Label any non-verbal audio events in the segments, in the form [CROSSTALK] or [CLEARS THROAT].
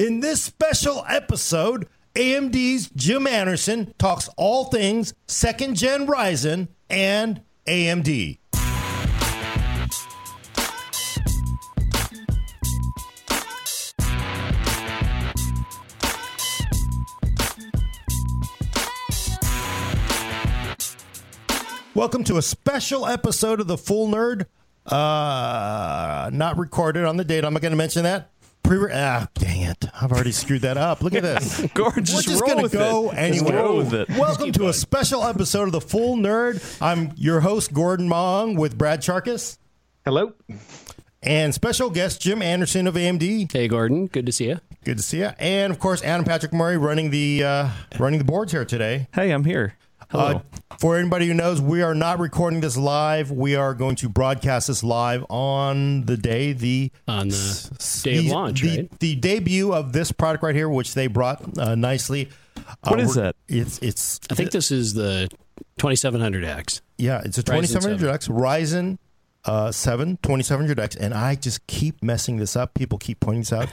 In this special episode, AMD's Jim Anderson talks all things second gen Ryzen and AMD. Welcome to a special episode of the Full Nerd. Uh, not recorded on the date. I'm not going to mention that. Pre- ah, dang it! I've already screwed that up. Look at this. [LAUGHS] Gorgeous. We're just just roll gonna with go it. anywhere. Just roll with it. Welcome to a special episode of the Full Nerd. I'm your host Gordon Mah Ung with Brad Chacos Hello. and special guest Jim Anderson of AMD. Hey, Gordon. Good to see you. Good to see you. And of course, Adam Patrick Murray running the uh, running the boards here today. Hey, I'm here. Uh, for anybody who knows, we are not recording this live. We are going to broadcast this live on the day the On the s- day of the- launch, the, right? the debut of this product right here, which they brought uh, nicely. What uh, is that? It's it's I think this is the 2700X. yeah, it's a 2700X Ryzen uh, 7 2700X, and I just keep messing this up. People keep pointing this out.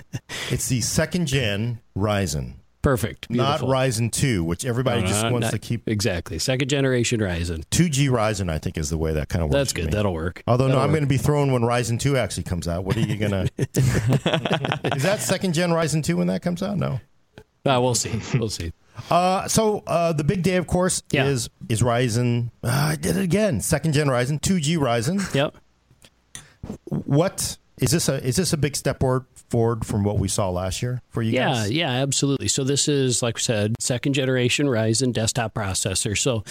[LAUGHS] it's the second gen Ryzen, Perfect. Beautiful. not Ryzen 2, which everybody No, just wants not- to keep. Exactly. Second generation Ryzen. 2G Ryzen, I think, is the way that kind of works. That's good. That'll work. Although no, That'll I'm going to be thrown when Ryzen 2 actually comes out. What are you going [LAUGHS] to? [LAUGHS] Is that second gen Ryzen 2 when that comes out? No. Uh, we'll see. We'll see. [LAUGHS] Uh, so uh, the big day, of course, Yeah. is is Ryzen. Uh, I did it again. Second gen Ryzen, 2G Ryzen. Yep. What is this? A is this a big step forward forward from what we saw last year for you Yeah, guys? yeah, absolutely. So this is, like I said, second generation Ryzen desktop processor. So,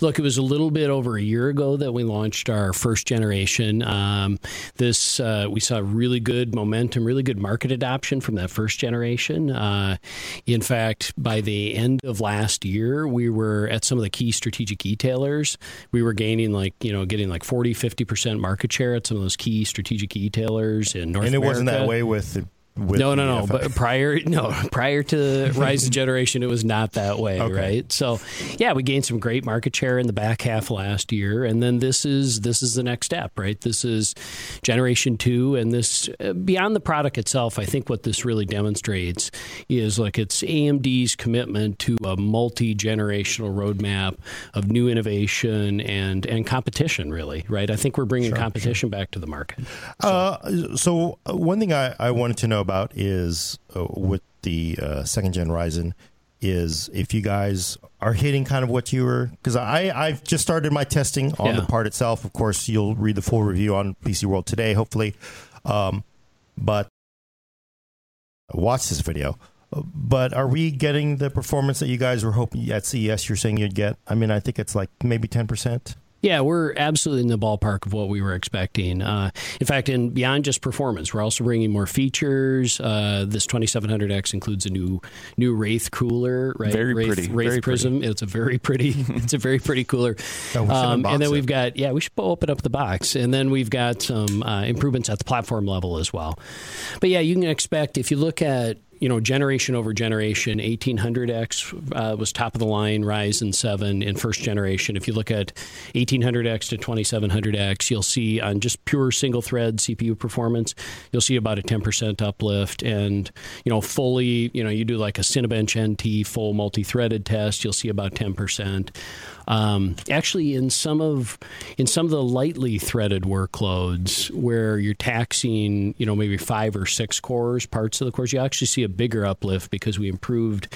look, it was a little bit over a year ago that we launched our first generation. Um, this uh, we saw really good momentum, really good market adoption from that first generation. Uh, in fact, by the end of last year, we were at some of the key strategic e-tailers. We were gaining like you know getting like 40, 50 percent market share at some of those key strategic e-tailers in North and it America. wasn't that way with. No, no, no. But prior, [LAUGHS] no, prior to [LAUGHS] Ryzen generation, it was not that way, Okay. right? So, yeah, we gained some great market share in the back half last year, and then this is this is the next step, right? This is generation two, and this uh, beyond the product itself. I think what this really demonstrates is like it's AMD's commitment to a multi generational roadmap of new innovation and and competition, really, right? I think we're bringing competition back to the market. Uh, so uh, one thing I, I wanted to know about is uh, with the uh, second gen Ryzen is if you guys are hitting kind of what you were because I I've just started my testing on Yeah. the part itself. Of course, you'll read the full review on PC World today, hopefully. Um, but watch this video. But are we getting the performance that you guys were hoping at CES? You're saying you'd get. I mean, I think it's like maybe ten percent. Yeah, we're absolutely in the ballpark of what we were expecting. Uh, in fact, and beyond just performance, we're also bringing more features. Uh, this 2700X includes a new new Wraith cooler, right? Very Wraith, pretty, Wraith very Prism. It's a very pretty. [LAUGHS] it's a very pretty cooler. Oh, Um, and then it. we've got yeah, we should open up the box, and then we've got some uh, improvements at the platform level as well. But yeah, you can expect if you look at you know, generation over generation, 1800X uh, was top of the line, Ryzen 7 in first generation. If you look at 1800X to 2700X, you'll see on just pure single thread CPU performance, you'll see about a 10% uplift. And, you know, fully, you know, you do like a Cinebench NT full multi threaded test, you'll see about 10%. Um, actually, in some of in some of the lightly threaded workloads where you're taxing, you know, maybe five or six cores, parts of the cores, you actually see a bigger uplift because we improved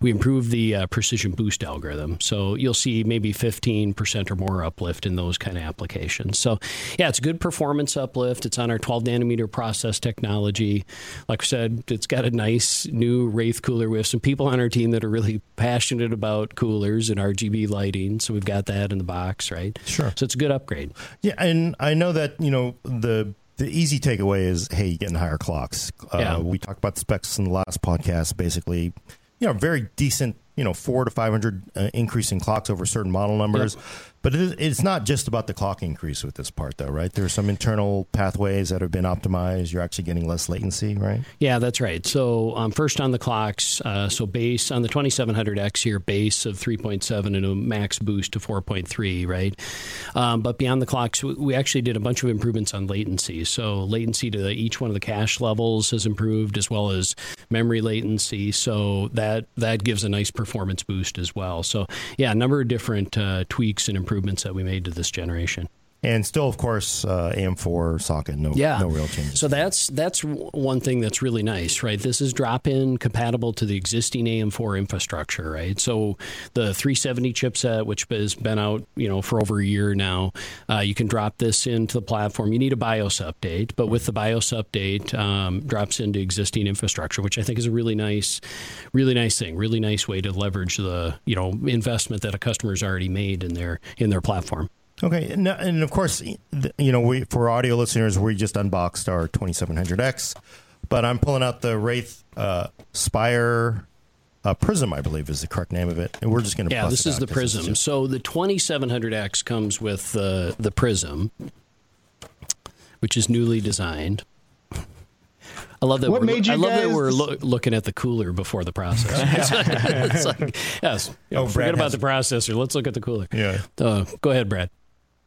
we improved the uh, precision boost algorithm. So you'll see maybe 15% or more uplift in those kind of applications. So yeah, it's good performance uplift. It's on our 12 nanometer process technology. Like I said, it's got a nice new Wraith cooler. We have some people on our team that are really passionate about coolers and RGB lighting. So we've got that in the box, right? Sure. So it's a good upgrade. Yeah, and I know that you know the the easy takeaway is hey, you're getting higher clocks. Uh, Yeah. We talked about the specs in the last podcast. Basically, you know, very decent. You know, four to five hundred uh, increase in clocks over certain model numbers. But it is, it's not just about the clock increase with this part, though, right? There are some internal pathways that have been optimized. You're actually getting less latency, right? Yeah, that's right. So um, first on the clocks, uh, so base on the 2700X here, base of 3.7 and a max boost to 4.3, right? Um, but beyond the clocks, we actually did a bunch of improvements on latency. So latency to each one of the cache levels has improved, as well as memory latency. So that that gives a nice performance boost as well. So yeah, a number of different uh, tweaks and improvements improvements that we made to this generation. And still, of course, uh, AM4 socket, no, yeah. no real changes. So that's that's one thing that's really nice, right? This is drop-in compatible to the existing AM4 infrastructure, right? So the 370 chipset, which has been out, you know, for over a year now, uh, you can drop this into the platform. You need a BIOS update, but with the BIOS update, um, drops into existing infrastructure, which I think is a really nice, really nice thing, really nice way to leverage the you know investment that a customer's already made in their in their platform. Okay, and, and of course, you know, we for audio listeners, we just unboxed our 2700X, but I'm pulling out the Wraith uh, Spire uh, Prism, I believe is the correct name of it, and we're just going to yeah. This is the Prism. Is so the 2700X comes with the the Prism, which is newly designed. I love that. What we're, made you I love that we're lo- looking at the cooler before the processor. [LAUGHS] it's like, yes, oh, forget about the processor. Let's look at the cooler. Yeah. Uh, go ahead, Brad.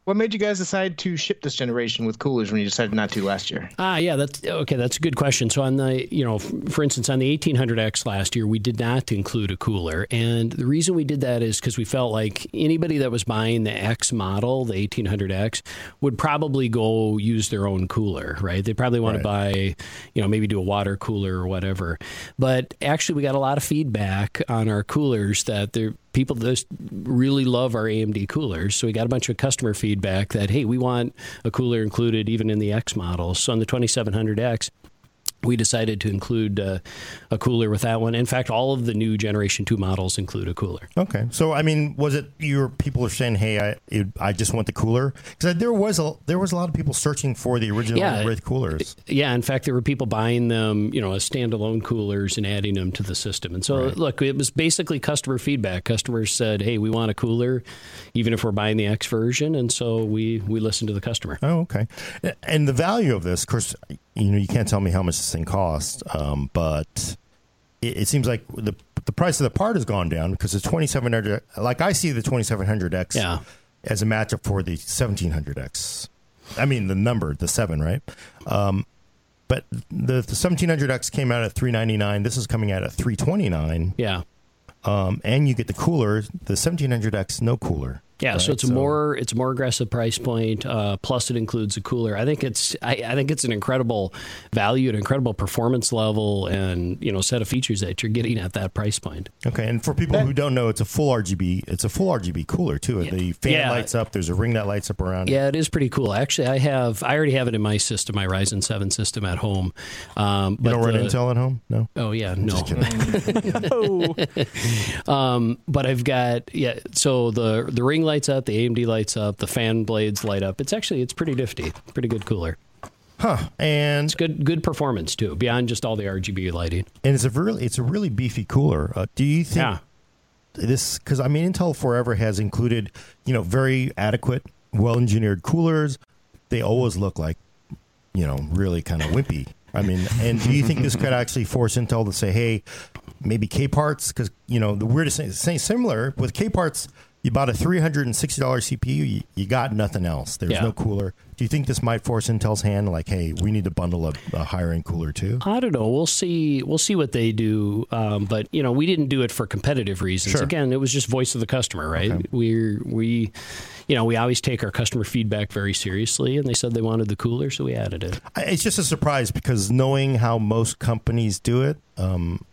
What made you guys decide to ship this generation with coolers when you decided not to last year? Ah, yeah, that's okay. That's a good question. So on the, you know, for instance, on the 1800X last year, we did not include a cooler, and the reason we did that is because we felt like anybody that was buying the X model, the 1800X, would probably go use their own cooler, right? They probably want right. to buy, you know, maybe do a water cooler or whatever. But actually, we got a lot of feedback on our coolers that they're people just really love our AMD coolers. So we got a bunch of customer feedback that, hey, we want a cooler included even in the X models. So on the 2700X, we decided to include uh, a cooler with that one. In fact, all of the new Generation Two models include a cooler. Okay, so I mean, was it your people are saying, "Hey, I it, I just want the cooler"? Because there was a there was a lot of people searching for the original yeah, Wraith coolers. Yeah, in fact, there were people buying them, you know, as standalone coolers and adding them to the system. And so, right. look, it was basically customer feedback. Customers said, "Hey, we want a cooler, even if we're buying the X version," and so we we listened to the customer. Oh, okay. And the value of this, of course you know, you can't tell me how much this thing costs, um, but it, it, seems like the the price of the part has gone down because the 2700, like I see the 2700X yeah. as a matchup for the 1700X. I mean, the number, the seven, right? Um, but the, the 1700X came out at 399. This is coming out at 329. Yeah. Um, and you get the cooler, the 1700X, no cooler. Yeah, right? so it's a so, more it's a more aggressive price point. Uh, plus, it includes a cooler. I think it's I, I, think it's an incredible value, an incredible performance level, and you know set of features that you're getting at that price point. Okay, and for people who don't know, it's a full RGB. It's a full RGB cooler too. Yeah. The fan yeah. lights up. There's a ring that lights up around. Yeah, it is pretty cool. Actually, I have I already have it in my system, my Ryzen seven system at home. Um, but you don't run the, Intel at home? No. Oh yeah, no. [LAUGHS] um, but I've got yeah. So the the ring lights up, the AMD lights up, the fan blades light up. It's actually it's pretty nifty, pretty good cooler. Huh. And it's good good performance too, beyond just all the RGB lighting. And it's a really it's a really beefy cooler. Uh, do you think yeah. this because I mean Intel forever has included, you know, very adequate, well engineered coolers. They always look like, you know, really kind of wimpy. I mean, and do you think this could actually force Intel to say, hey, maybe K parts? Because, you know, the weirdest thing, similar with K parts, you bought a $360 CPU, you, you got nothing else. There's yeah. no cooler. Do you think this might force Intel's hand like, hey, we need to bundle a, a higher end cooler too? I don't know. We'll see. We'll see what they do. Um, but you know, we didn't do it for competitive reasons. Sure. Again, it was just voice of the customer, right? Okay. We we, you know, we always take our customer feedback very seriously, and they said they wanted the cooler, so we added it. It's just a surprise because knowing how most companies do it. Um,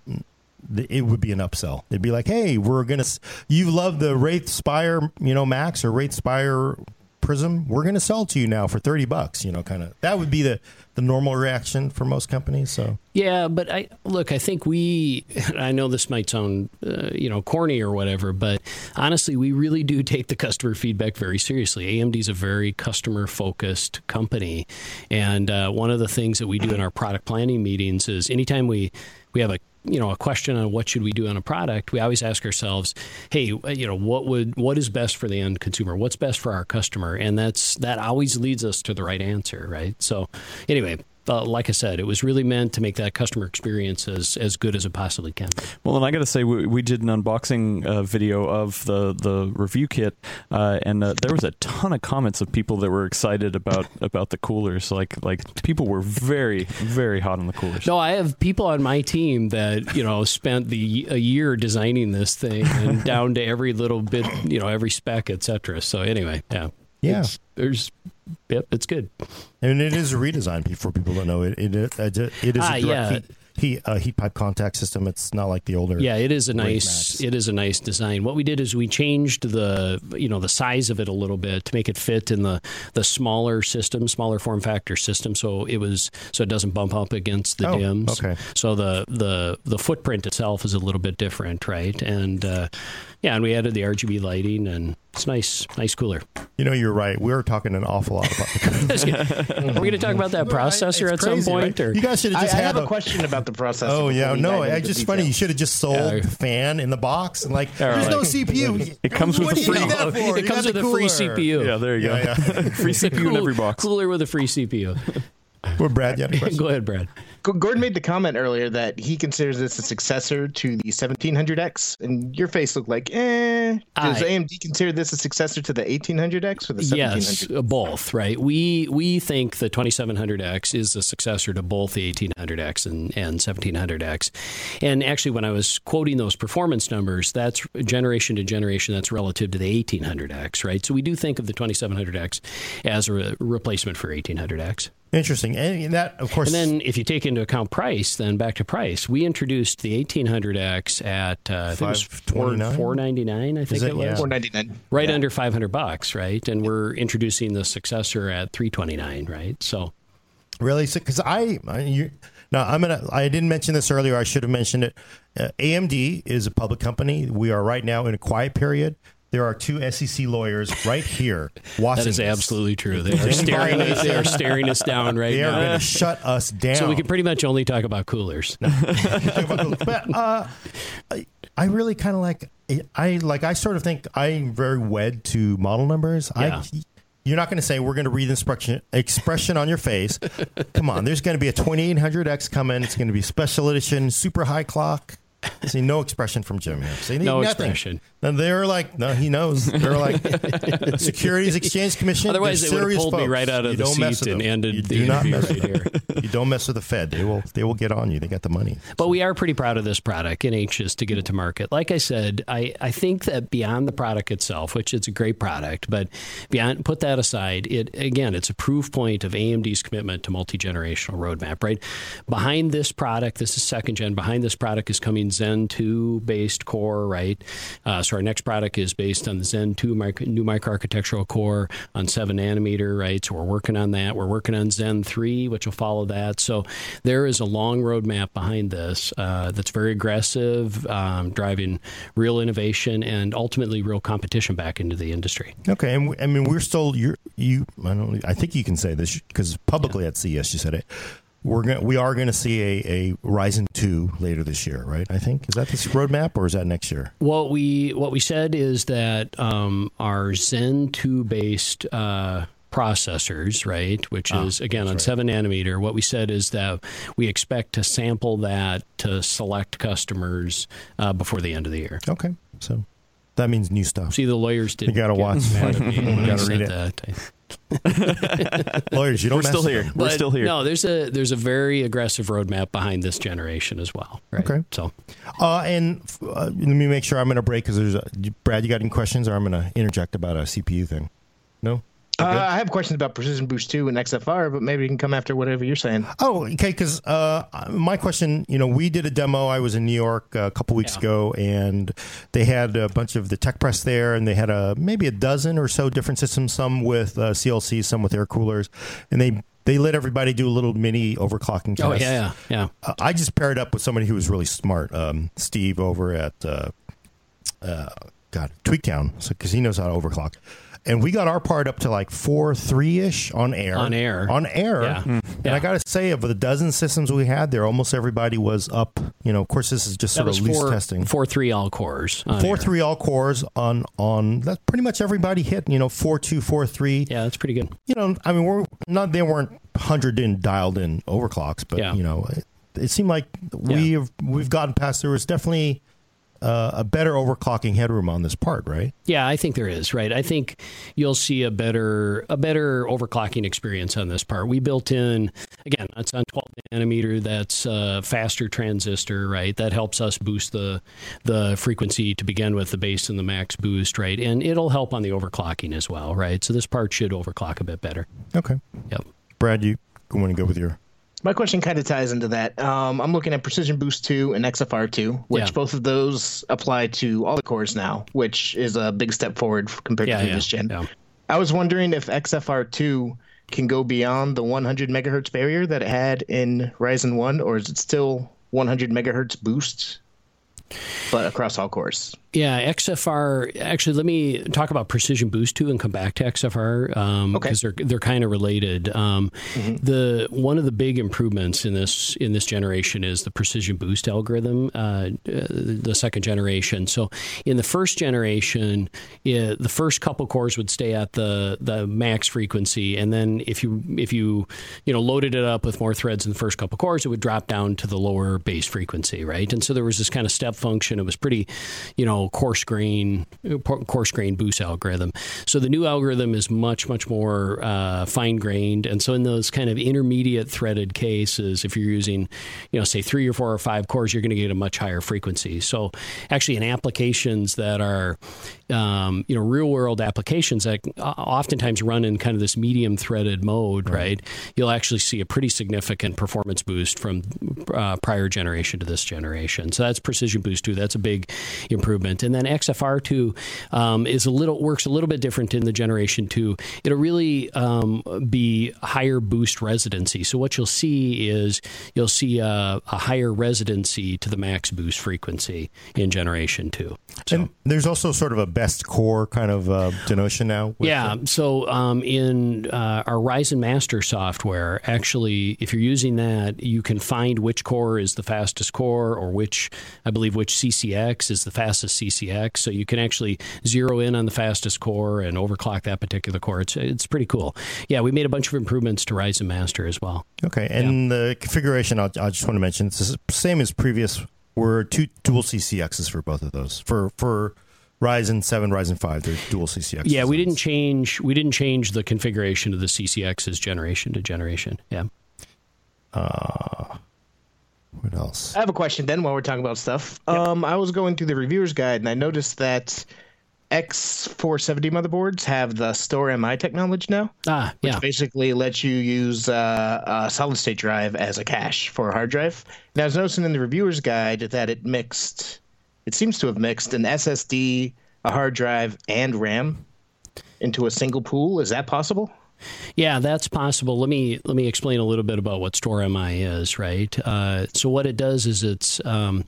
it would be an upsell. It'd be like, hey, we're gonna. You love the Wraith Spire, you know, Max or Wraith Spire Prism. We're gonna sell to you now for thirty bucks. You know, kind of. That would be the the normal reaction for most companies. So Yeah, but I look. I think we. [LAUGHS] I know this might sound, uh, you know, corny or whatever, but honestly, we really do take the customer feedback very seriously. AMD is a very customer focused company, and uh, one of the things that we do in our product planning meetings is anytime we we have a you know a question on what should we do on a product we always ask ourselves hey uh, you know what would what is best for the end consumer? What's best for our customer? And that's that always leads us to the right answer right? So anyway uh, like I said, it was really meant to make that customer experience as, as good as it possibly can. Well, and I got to say, we, we did an unboxing uh, video of the the review kit, uh, and uh, there was a ton of comments of people that were excited about [LAUGHS] about the coolers. Like like people were very very hot on the coolers. No, I have people on my team that you know spent the a year designing this thing and [LAUGHS] down to every little bit, you know, every spec, etc. So anyway, yeah, Yeah. It's- there's, yep, it's good. and it is a redesign for people that know it. It, it, it is Ah, a direct yeah. heat, heat, uh, heat pipe contact system. It's not like the older. Yeah, it is a nice it is a nice design. What we did is we changed the you know the size of it a little bit to make it fit in the the smaller system, smaller form factor system. So it was so it doesn't bump up against the Oh, DIMMs. okay. So the the the footprint itself is a little bit different, right? And uh, yeah, and we added the RGB lighting, and it's nice, nice cooler. You know, you're right. We are talking an awful lot about the [LAUGHS] Are we going to talk about that processor It's at crazy, some point, right? or You guys should have I, I just have had a question about the processor. Oh yeah, no, it's just the funny. You should have just sold Yeah. the fan in the box and like, Yeah, there's no. CPU. It comes with a do you free- need that [LAUGHS] for? it You comes with a free. CPU. Yeah, there you go. Yeah, yeah. [LAUGHS] Free CPU in every box. Cooler with a free CPU. Well, Brad, you had a question? Go ahead, Brad. Gordon made the comment earlier that he considers this a successor to the 1700X, and your face looked like, eh. Does I- AMD consider this a successor to the 1800X or the 1700? Yes, uh, both. Right. We we think the 2700X is a successor to both the 1800X and, and 1700X. And actually, when I was quoting those performance numbers, that's generation to generation. That's relative to the 1800X. Right. So we do think of the 2700X as a re- replacement for 1800X. Interesting, and that of course. And then, if you take into account price, then back to price, we introduced the 1800X at uh, I think it was four $529? four ninety nine. I think it? it, was Yeah. 499. right Yeah. under 500 bucks, right? And we're introducing the successor at 329, right? So Really? Because I, I you, now I'm gonna. I didn't mention this earlier. I should have mentioned it. Uh, AMD is a public company. We are right now in a quiet period. There are two SEC lawyers right here [LAUGHS] watching. that is absolutely true. They are staring us, they are [LAUGHS] staring us down right They are going to shut us down. [LAUGHS] So we can pretty much only talk about coolers. but uh, I, I really kind of like. I like. I sort of think I'm very wed to model numbers. Yeah. I. You're not going to say we're going to read the expression, expression on your face. Come on, there's going to be a 2800X coming. It's going to be special edition, super high clock. See, no expression from Jim here. See, No nothing. expression. And they're like, no, he knows. They're like, [LAUGHS] Securities Exchange Commission. Otherwise, they're would have serious pulled me right out of You the seat and ended you the do not interview mess right here. [LAUGHS] You don't mess with the Fed. They will. They will get on you. They got the money. But we are pretty proud of this product and anxious to get it to market. Like I said, I, I think that beyond the product itself, which it's a great product, but beyond put that aside, it again it's a proof point of AMD's commitment to multi generational roadmap. Right behind this product, this is second gen. Behind this product is coming Zen two based core. Right, uh, so our next product is based on the Zen two micro, new microarchitectural core on seven nanometer. Right, so we're working on that. We're working on Zen three, which will follow that. So there is a long roadmap behind this uh, that's very aggressive, um, driving real innovation and ultimately real competition back into the industry. Okay, and I mean we're still you're, you. I don't. I think you can say this because publicly at CES you said it. We're going. We are going to see a, a Ryzen two later this year, right? I think is that this roadmap or is that next year? What we what we said is that um, our Zen two based uh, processors, right, which is again on seven nanometer. What we said is that we expect to sample that to select customers uh, before the end of the year. Okay, so that means new stuff. See, the lawyers did. You gotta watch. mad at me when [LAUGHS] You I gotta said read it. that. [LAUGHS] Lawyers, you don't. We're still here. them. We're But still here. No, there's a there's a very aggressive roadmap behind this generation as well. Right? Okay. So Uh, and uh, let me make sure I'm going to break because there's a, Brad. You got any questions, or I'm going to interject about a CPU thing? No. Uh, I have questions about Precision Boost 2 and XFR, but maybe you can come after whatever you're saying. Oh, okay. Because uh, my question, you know, we did a demo. I was in New York a couple weeks Yeah. ago, and they had a bunch of the tech press there, and they had a maybe a dozen or so different systems. Some with uh, CLC, some with air coolers, and they they let everybody do a little mini overclocking test. Oh yeah, yeah, yeah. Uh, I just paired up with somebody who was really smart, um, Steve over at uh, uh, God Tweaktown, so because he knows how to overclock. And we got our part up to like four three ish on air. On air. On air. Yeah. And Yeah. I got to say, of the dozen systems we had there, almost everybody was up. You know, of course, this is just That sort of loose four, testing. four three all cores. Four air. three all cores on on that pretty much everybody hit. You know, four two four three. Yeah, that's pretty good. You know, I mean, we're not they weren't hundred in dialed in overclocks, but Yeah. you know, it, it seemed like we have we've gotten past. There was definitely uh, a better overclocking headroom on this part, right? Yeah, I think there is, right? I think you'll see a better a better overclocking experience on this part. We built in again, that's on 12 nanometer, that's a faster transistor, right? That helps us boost the the frequency to begin with the base and the max boost, right? And it'll help on the overclocking as well, right? So this part should overclock a bit better. Okay, Yep. Brad, you want to go with your My question kind of ties into that. Um, I'm looking at Precision Boost 2 and XFR 2, which Yeah. both of those apply to all the cores now, which is a big step forward compared Yeah, to previous yeah, gen. yeah. I was wondering if XFR 2 can go beyond the 100 megahertz barrier that it had in Ryzen 1, or is it still 100 megahertz boost, but across all cores? Yeah, XFR. Actually, let me talk about Precision Boost too, and come back to XFR because Okay. they're they're kind of related. Um, The one of the big improvements in this in this generation is the Precision Boost algorithm, uh, uh, the second generation. So, in the first generation, it, the first couple cores would stay at the the max frequency, and then if you if you you know loaded it up with more threads in the first couple cores, it would drop down to the lower base frequency, right? And so there was this kind of step function. It was pretty, you know, coarse grain coarse grain boost algorithm. So the new algorithm is much much more uh, fine grained, and so in those kind of intermediate threaded cases, if you're using, you know, say three or four or five cores, you're going to get a much higher frequency. So actually, in applications that are, um, you know, real world applications that oftentimes run in kind of this medium threaded mode, right? You'll actually see a pretty significant performance boost from uh, prior generation to this generation. So that's Precision Boost 2. That's a big improvement. And then XFR2 um, is a little works a little bit different in the generation 2. It'll really um, be higher boost residency. So what you'll see is you'll see a, a higher residency to the max boost frequency in generation 2. So. And there's also sort of a best core kind of uh, denotion now. with Yeah. So um, in uh, our Ryzen Master software, actually, if you're using that, you can find which core is the fastest core, or which I believe which CCX is the fastest CCX. So you can actually zero in on the fastest core and overclock that particular core. It's it's pretty cool. Yeah, we made a bunch of improvements to Ryzen Master as well. Okay, and the configuration, I'll, I just want to mention, it's the same as previous. Were two dual CCXs for both of those. For for Ryzen seven, Ryzen five, they're dual CCX. Yeah, we didn't change we didn't change the configuration of the CCXs generation to generation. Yeah. Uh, what else? I have a question then while we're talking about stuff. Um, I was going through the reviewer's guide and I noticed that X470 motherboards have the Store MI technology now, Ah, which yeah. basically lets you use uh, a solid state drive as a cache for a hard drive. And I was noticing in the reviewer's guide that it mixed, it seems to have mixed an SSD, a hard drive, and RAM into a single pool. Is that possible? Yeah, that's possible. Let me let me explain a little bit about what Store MI is. Right. Uh, so what it does is it's um,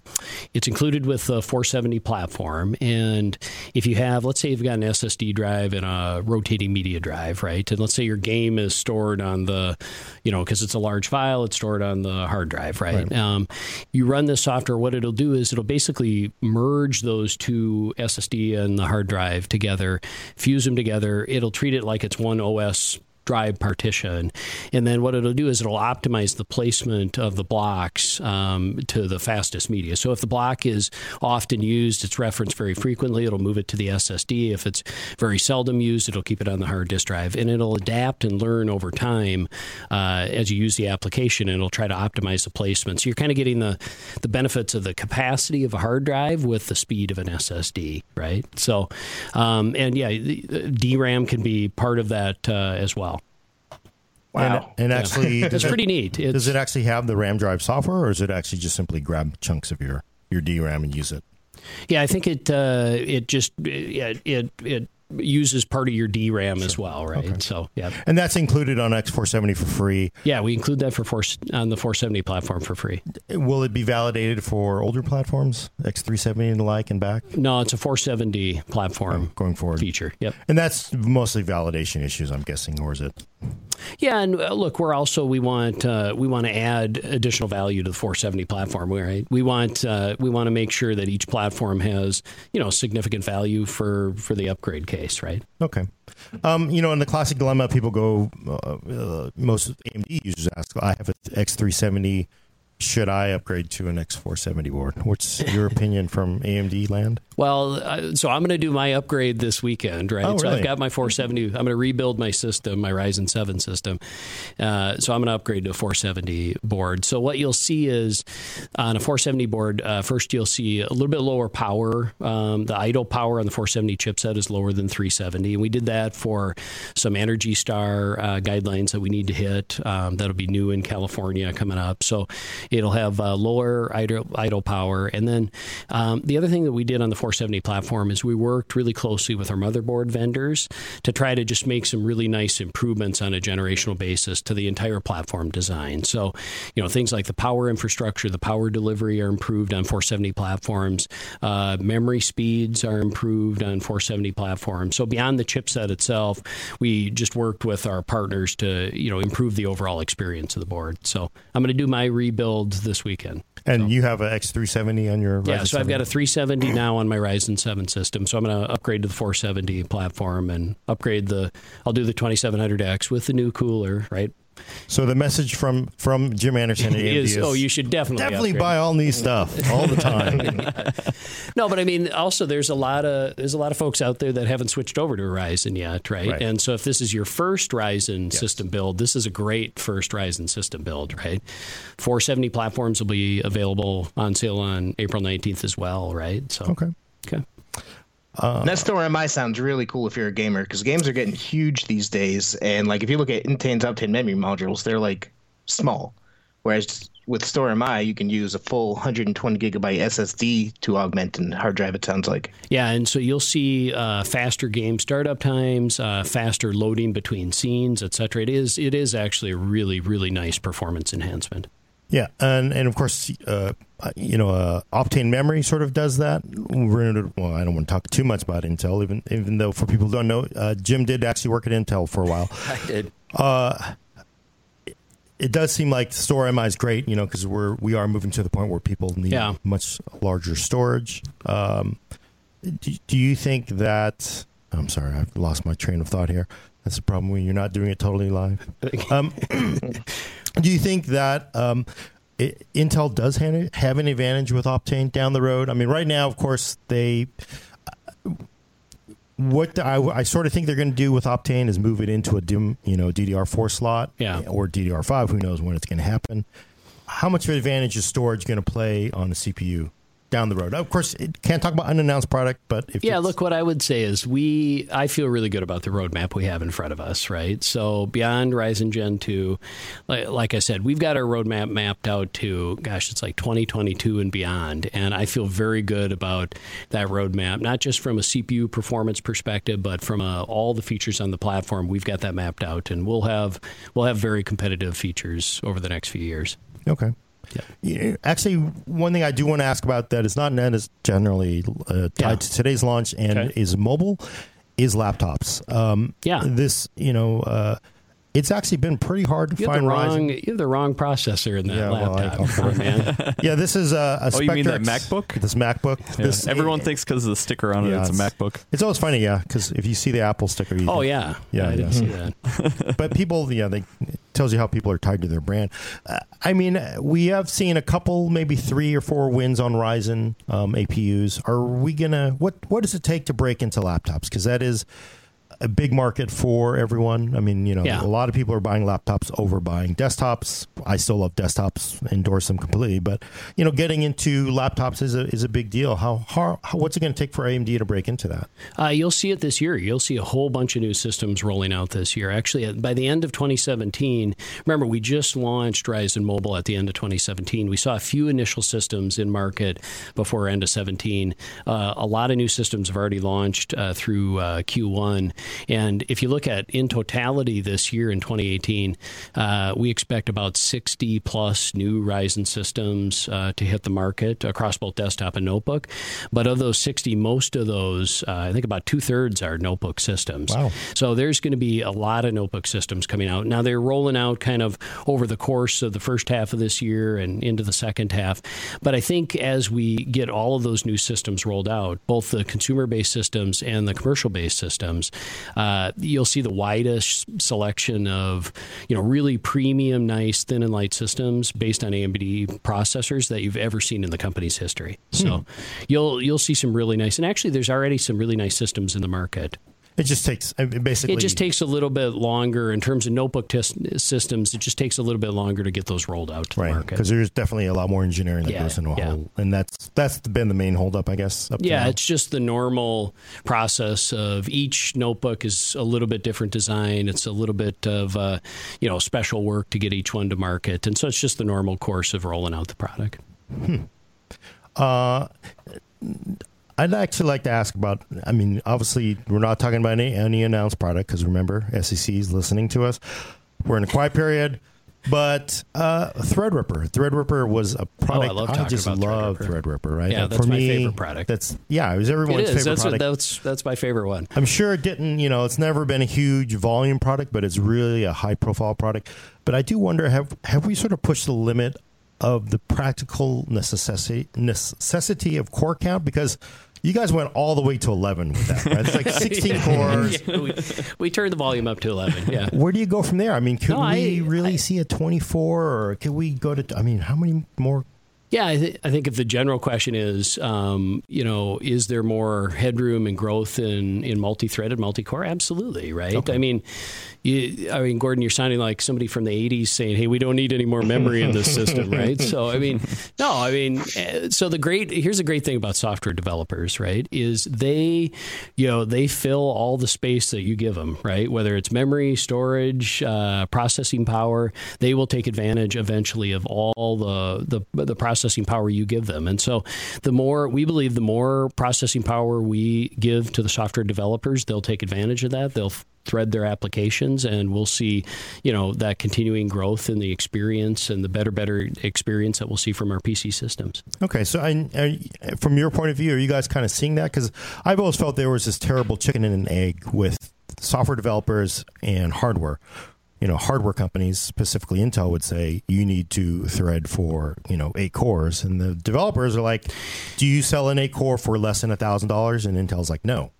it's included with the 470 platform, and if you have, let's say you've got an SSD drive and a rotating media drive, right, and let's say your game is stored on the, you know, because it's a large file, it's stored on the hard drive, right? Um, you run this software. What it'll do is it'll basically merge those two SSD and the hard drive together, fuse them together. It'll treat it like it's one OS drive partition. And then what it'll do is it'll optimize the placement of the blocks um, to the fastest media. So if the block is often used, it's referenced very frequently, it'll move it to the SSD. If it's very seldom used, it'll keep it on the hard disk drive. And it'll adapt and learn over time uh, as you use the application, and it'll try to optimize the placement. So you're kind of getting the, the benefits of the capacity of a hard drive with the speed of an SSD, right? So, um, and yeah, DRAM can be part of that uh, as well. Wow. And, and actually, [LAUGHS] it's pretty neat. It's, does it actually have the RAM drive software, or is it actually just simply grab chunks of your your DRAM and use it? Yeah, I think it uh, it just it, it it uses part of your DRAM sure. as well, right? Okay. So yeah, and that's included on X470 for free. Yeah, we include that for four, on the 470 platform for free. Will it be validated for older platforms, X370 and the like, and back? No, it's a 470 platform oh, going forward feature. Yep, and that's mostly validation issues, I'm guessing, or is it? Yeah, and uh, look, we're also we want uh, we want to add additional value to the 470 platform. Right? We want uh, we want to make sure that each platform has you know significant value for for the upgrade case. Right? Okay. Um, you know, in the classic dilemma, people go. Uh, uh most AMD users ask, "I have an X370." Should I upgrade to an X470 board? What's your [LAUGHS] opinion from AMD land? Well, so I'm going to do my upgrade this weekend, right? Oh, so really? I've got my 470. I'm going to rebuild my system, my Ryzen 7 system. Uh, so I'm going to upgrade to a 470 board. So what you'll see is on a 470 board, uh, first you'll see a little bit lower power. Um, the idle power on the 470 chipset is lower than 370, and we did that for some Energy Star uh, guidelines that we need to hit. Um, that'll be new in California coming up. So it'll have uh, lower idle, idle power, and then um, the other thing that we did on the 470 platform is we worked really closely with our motherboard vendors to try to just make some really nice improvements on a generational basis to the entire platform design. So, you know, things like the power infrastructure, the power delivery are improved on 470 platforms. Uh, memory speeds are improved on 470 platforms. So beyond the chipset itself, we just worked with our partners to, you know, improve the overall experience of the board. So I'm going to do my rebuild this weekend. And so. you have an X370 on your yeah. Ryzen so I've got a 370 now on my Ryzen 7 system. So I'm going to upgrade to the 470 platform and upgrade the. I'll do the 2700X with the new cooler, right? So the message from from Jim Anderson [LAUGHS] is, is, oh, you should definitely definitely buy all new stuff all the time. [LAUGHS] no, but I mean, also there's a lot of there's a lot of folks out there that haven't switched over to Ryzen yet, right? right. And so if this is your first Ryzen yes. system build, this is a great first Ryzen system build, right? 470 platforms will be available on sale on April 19th as well, right? So okay, okay. Uh, that Store MI sounds really cool if you're a gamer because games are getting huge these days. And like if you look at Intel's Optane memory modules, they're like small. Whereas with Store MI, you can use a full 120 gigabyte SSD to augment and hard drive. It sounds like. Yeah, and so you'll see uh, faster game startup times, uh, faster loading between scenes, etc. It is it is actually a really really nice performance enhancement. Yeah, and and of course, uh, you know, uh, Optane Memory sort of does that. We're well, I don't want to talk too much about Intel, even even though for people who don't know, uh, Jim did actually work at Intel for a while. [LAUGHS] I did. Uh, it, it does seem like Store MI is great, you know, because we're we are moving to the point where people need yeah. much larger storage. Um, do, do you think that? I'm sorry, I've lost my train of thought here. That's the problem when you're not doing it totally live. [LAUGHS] Um, [CLEARS THROAT] do you think that um, it, Intel does have an advantage with Optane down the road? I mean, right now, of course, they. What the, I, I, sort of think they're going to do with Optane is move it into a DIMM, you know, DDR4 slot, yeah. or DDR5. Who knows when it's going to happen? How much of an advantage is storage going to play on the CPU? Down the road. Of course, it can't talk about unannounced product, but if yeah, look, what I would say is we I feel really good about the roadmap we have in front of us, right? So beyond Ryzen Gen two, like, like I said, we've got our roadmap mapped out to gosh, it's like 2022 and beyond, and I feel very good about that roadmap, not just from a CPU performance perspective, but from a, all the features on the platform. We've got that mapped out, and we'll have we'll have very competitive features over the next few years. Okay. Yeah. Actually, one thing I do want to ask about that is not net is generally uh, tied yeah. to today's launch and okay. is mobile is laptops. Um, yeah. This, you know, uh, it's actually been pretty hard to You find the wrong, Ryzen. you have the wrong processor in that Yeah, well, I- laptop, Come man. [LAUGHS] Yeah, this is a, a Oh, you mean that MacBook? This MacBook. Yeah. This, Everyone thinks because of the sticker on it, Yeah, it's a MacBook. It's always funny, yeah, because if you see the Apple sticker, you Oh think- yeah, Yeah, I didn't see that. [LAUGHS] but people, yeah, they it tells you how people are tied to their brand. Uh, I mean, we have seen a couple, maybe three or four wins on Ryzen um, APUs. Are we gonna? What What does it take to break into laptops? Because that is a big market for everyone. I mean, you know, Yeah. a lot of people are buying laptops over buying desktops. I still love desktops, endorse them completely. But you know, getting into laptops is a is a big deal. How, how, how what's it going to take for AMD to break into that? Uh, you'll see it this year. You'll see a whole bunch of new systems rolling out this year. Actually, uh, by the end of 2017, remember we just launched Ryzen Mobile at the end of 2017. We saw a few initial systems in market before end of 17. Uh, a lot of new systems have already launched uh, through uh, Q1. And if you look at in totality this year in 2018, uh, we expect about 60 plus new Ryzen systems uh, to hit the market across both desktop and notebook. But of those 60, most of those, uh, I think about two thirds are notebook systems. Wow. So there's going to be a lot of notebook systems coming out. Now they're rolling out kind of over the course of the first half of this year and into the second half. But I think as we get all of those new systems rolled out, both the consumer based systems and the commercial based systems, uh, you'll see the widest selection of you know really premium, nice thin and light systems based on AMD processors that you've ever seen in the company's history. So you'll you'll see some really nice, and actually there's already some really nice systems in the market. It just takes I mean, basically. It just takes a little bit longer in terms of notebook test systems. It just takes a little bit longer to get those rolled out to the right market. because there's definitely a lot more engineering that Yeah, goes into a yeah. whole, and that's that's been the main holdup, I guess. Up Yeah, it's just the normal process of each notebook is a little bit different design. It's a little bit of uh, you know special work to get each one to market, and so it's just the normal course of rolling out the product. Uh, I'd actually like to ask about. I mean, obviously, we're not talking about any, any announced product because remember, SEC is listening to us. We're in a quiet period. But uh, Threadripper, Threadripper was a product. Oh, I love talking just love Threadripper. Threadripper, right? Yeah, And that's for my me, favorite product. That's yeah, it was everyone's is. favorite That's, product. that's that's my favorite one. I'm sure it didn't, you know, it's never been a huge volume product, but it's really a high profile product. But I do wonder have have we sort of pushed the limit of the practical necessity necessity of core count because you guys went all the way to 11 with that, right? It's like [LAUGHS] 16 cores. Yeah, we, we turned the volume up to eleven. Yeah. Where do you go from there? I mean, could No, I- we really I- see a 24 or could we go to I mean, how many more Yeah, I, th- I think if the general question is, um, you know, is there more headroom and growth in, in multi-threaded, multi-core? Absolutely, right? I mean, you, I mean, Gordon, you're sounding like somebody from the '80s saying, "Hey, we don't need any more memory in this system," [LAUGHS] right? So, I mean, no, I mean, eh, so the great here's the great thing about software developers, right? Is they, you know, they fill all the space that you give them, right? Whether it's memory, storage, uh, processing power, they will take advantage eventually of all the the the processing power you give them. And so, the more we believe, the more processing power we give to the software developers, they'll take advantage of that. They'll thread their applications and we'll see you know that continuing growth in the experience and the better better experience that we'll see from our pc systems Okay, so I, I, from your point of view, are you guys kind of seeing that? Because I've always felt there was this terrible chicken and an egg with software developers and hardware. You know, hardware companies, specifically Intel, would say you need to thread for you know eight cores, and the developers are like, "Do you sell an eight core for less than a thousand dollars?" And Intel's like, "No."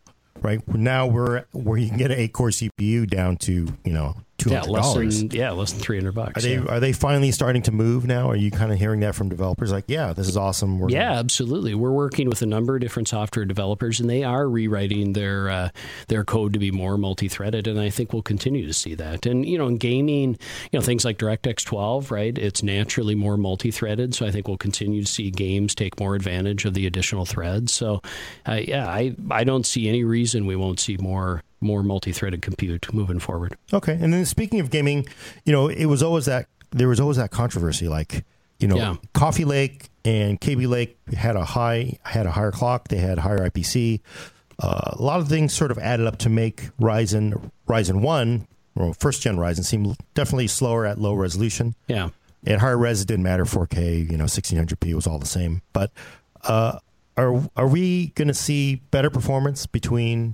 Right now, we're where you can get an eight core CPU down to you know two yeah less dollars. than yeah less than 300 bucks Are they yeah. are they finally starting to move now? Are you kind of hearing that from developers? Like, yeah, this is awesome. We're Yeah, absolutely. We're working with a number of different software developers, and they are rewriting their uh, their code to be more multi-threaded. And I think we'll continue to see that. And you know, in gaming, you know, things like DirectX 12, right? It's naturally more multi-threaded, so I think we'll continue to see games take more advantage of the additional threads. So, uh, yeah, I I don't see any reason we won't see more more multi-threaded compute moving forward. Okay, and then speaking of gaming, you know, it was always that there was always that controversy, like you know, Yeah. Coffee Lake and Kaby Lake had a high had a higher clock, they had higher IPC. Uh, a lot of things sort of added up to make Ryzen Ryzen one or first gen Ryzen seem definitely slower at low resolution. Yeah. At higher res, it didn't matter. 4K, you know, 1600p was all the same. But uh, are are we going to see better performance between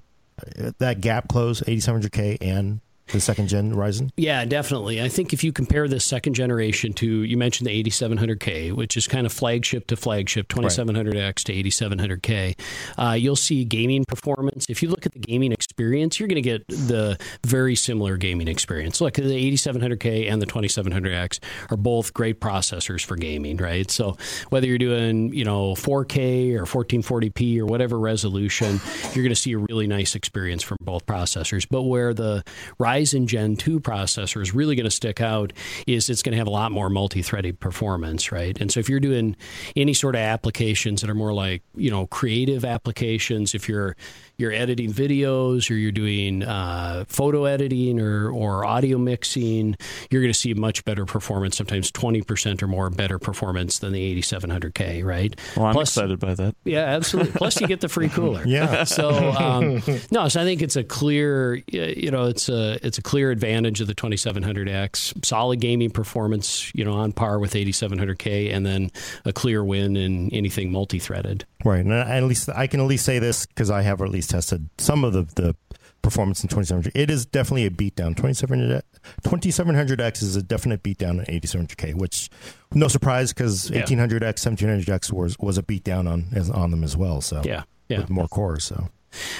that gap close 8700K and the second gen Ryzen? Yeah, definitely. I think if you compare this second generation to, you mentioned the 8700K, which is kind of flagship to flagship, 2700X to 8700K, uh, you'll see gaming performance. If you look at the gaming experience, you're going to get the very similar gaming experience. Look, the 8700K and the 2700X are both great processors for gaming, right? So whether you're doing, you know, 4K or 1440p or whatever resolution, you're going to see a really nice experience from both processors. But where the Ryzen Gen 2 processor is really going to stick out is it's going to have a lot more multi-threaded performance, right? And so if you're doing any sort of applications that are more like, you know, creative applications, if you're you're editing videos or you're doing uh, photo editing or, or audio mixing, you're going to see much better performance, sometimes 20% or more better performance than the 8700K, right? Well, I'm Plus, excited by that. Yeah, absolutely. Plus, you get the free cooler. [LAUGHS] yeah. So, um, no, so I think it's a clear, you know, it's a, it's a clear advantage of the 2700X. Solid gaming performance, you know, on par with 8700K, and then a clear win in anything multi threaded. Right. And at least I can at least say this because I have at least tested some of the, the performance in 2700. It is definitely a beatdown. 2700, 2700X is a definite beatdown on 8700K, which no surprise because yeah. 1800X, 1700X was, was a beatdown on, on them as well. So, yeah. Yeah. With more cores. So,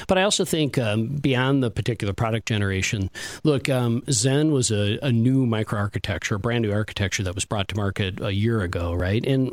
but I also think um, beyond the particular product generation, look, um, Zen was a, a, new microarchitecture, a brand new architecture that was brought to market a year ago, right? And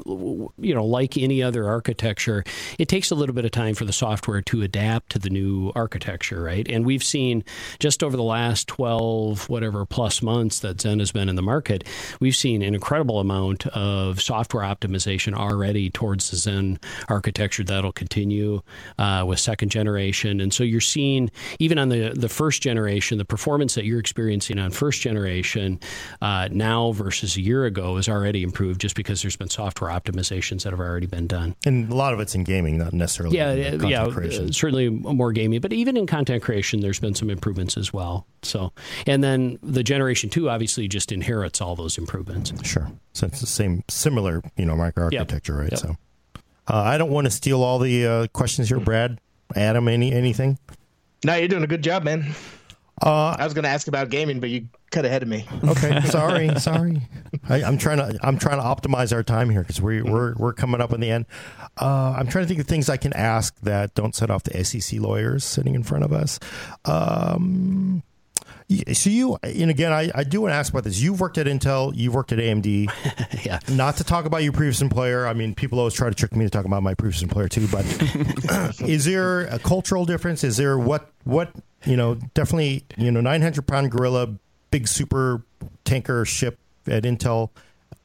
you know, like any other architecture, it takes a little bit of time for the software to adapt to the new architecture, right? And we've seen just over the last twelve whatever plus months that Zen has been in the market, we've seen an incredible amount of software optimization already towards the Zen architecture that'll continue uh, with second generation generation. And so you're seeing, even on the, the first generation, the performance that you're experiencing on first generation uh, now versus a year ago is already improved just because there's been software optimizations that have already been done. And a lot of it's in gaming, not necessarily yeah, yeah, uh, certainly more gaming. But even in content creation, there's been some improvements as well. So, and then the generation two obviously just inherits all those improvements. Sure. So it's the same, similar, you know, microarchitecture, yep. right? Yep. So. Uh, I don't want to steal all the uh, questions here, Brad. Adam, any anything? No, you're doing a good job, man. Uh, I was going to ask about gaming, but you cut ahead of me. Okay, [LAUGHS] sorry, sorry. I, am trying to I'm trying to optimize our time here because we're we're we're coming up in the end. Uh, I'm trying to think of things I can ask that don't set off the SEC lawyers sitting in front of us. Um, so you, and again, I, I do want to ask about this. You've worked at Intel, you've worked at AMD. [LAUGHS] yeah. Not to talk about your previous employer. I mean, people always try to trick me to talk about my previous employer too. But [LAUGHS] is there a cultural difference? Is there what what you know? Definitely, you know, 900 pound gorilla, big super tanker ship at Intel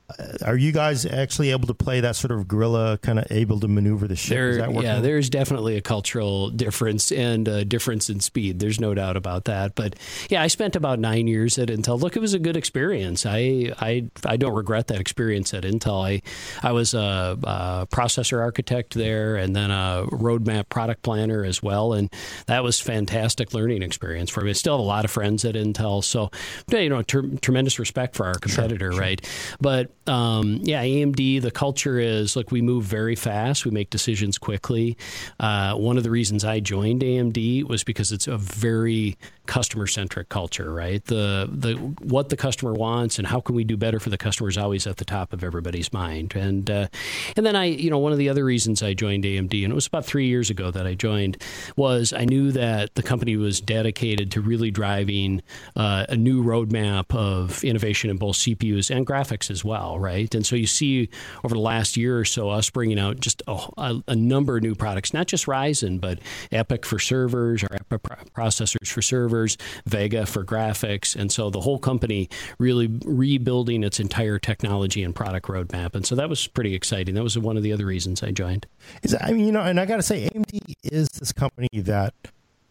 Uh, are you guys actually able to play that sort of guerrilla kind of able to maneuver the ship? There, yeah, there's definitely a cultural difference and a difference in speed. There's no doubt about that. But yeah, I spent about nine years at Intel. Look, it was a good experience. I I, I don't regret that experience at Intel. I I was a, a processor architect there and then a roadmap product planner as well, and that was fantastic learning experience for me. I still have a lot of friends at Intel, so you know, ter- tremendous respect for our competitor, sure, sure. right? But um, yeah, AMD, the culture is look, we move very fast, we make decisions quickly. Uh, one of the reasons I joined AMD was because it's a very customer centric culture, right? The the what the customer wants and how can we do better for the customer is always at the top of everybody's mind. And uh, and then I, you know, one of the other reasons I joined AMD, and it was about three years ago that I joined, was I knew that the company was dedicated to really driving uh, a new roadmap of innovation in both CPUs and graphics as well, right? And so you see over the last year or so us bringing out just a, a number of new products, not just Ryzen, but EPYC for servers or EPYC processors for servers servers, Vega for graphics, and so the whole company really rebuilding its entire technology and product roadmap. And so that was pretty exciting. That was one of the other reasons I joined. Is I mean, you know, and I got to say, AMD is this company that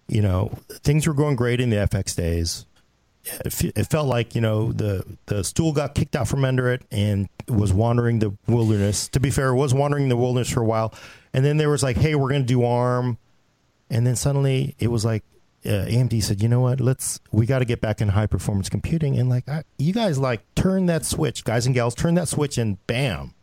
you know things were going great in the FX days. It felt like you know the the stool got kicked out from under it and was wandering the wilderness. To be fair, it was wandering the wilderness for a while, and then there was like, "Hey, we're going to do ARM," and then suddenly it was like, uh, AMD said, you know what? Let's we got to get back in high performance computing, and like I, you guys like turn that switch, guys and gals, turn that switch, and bam,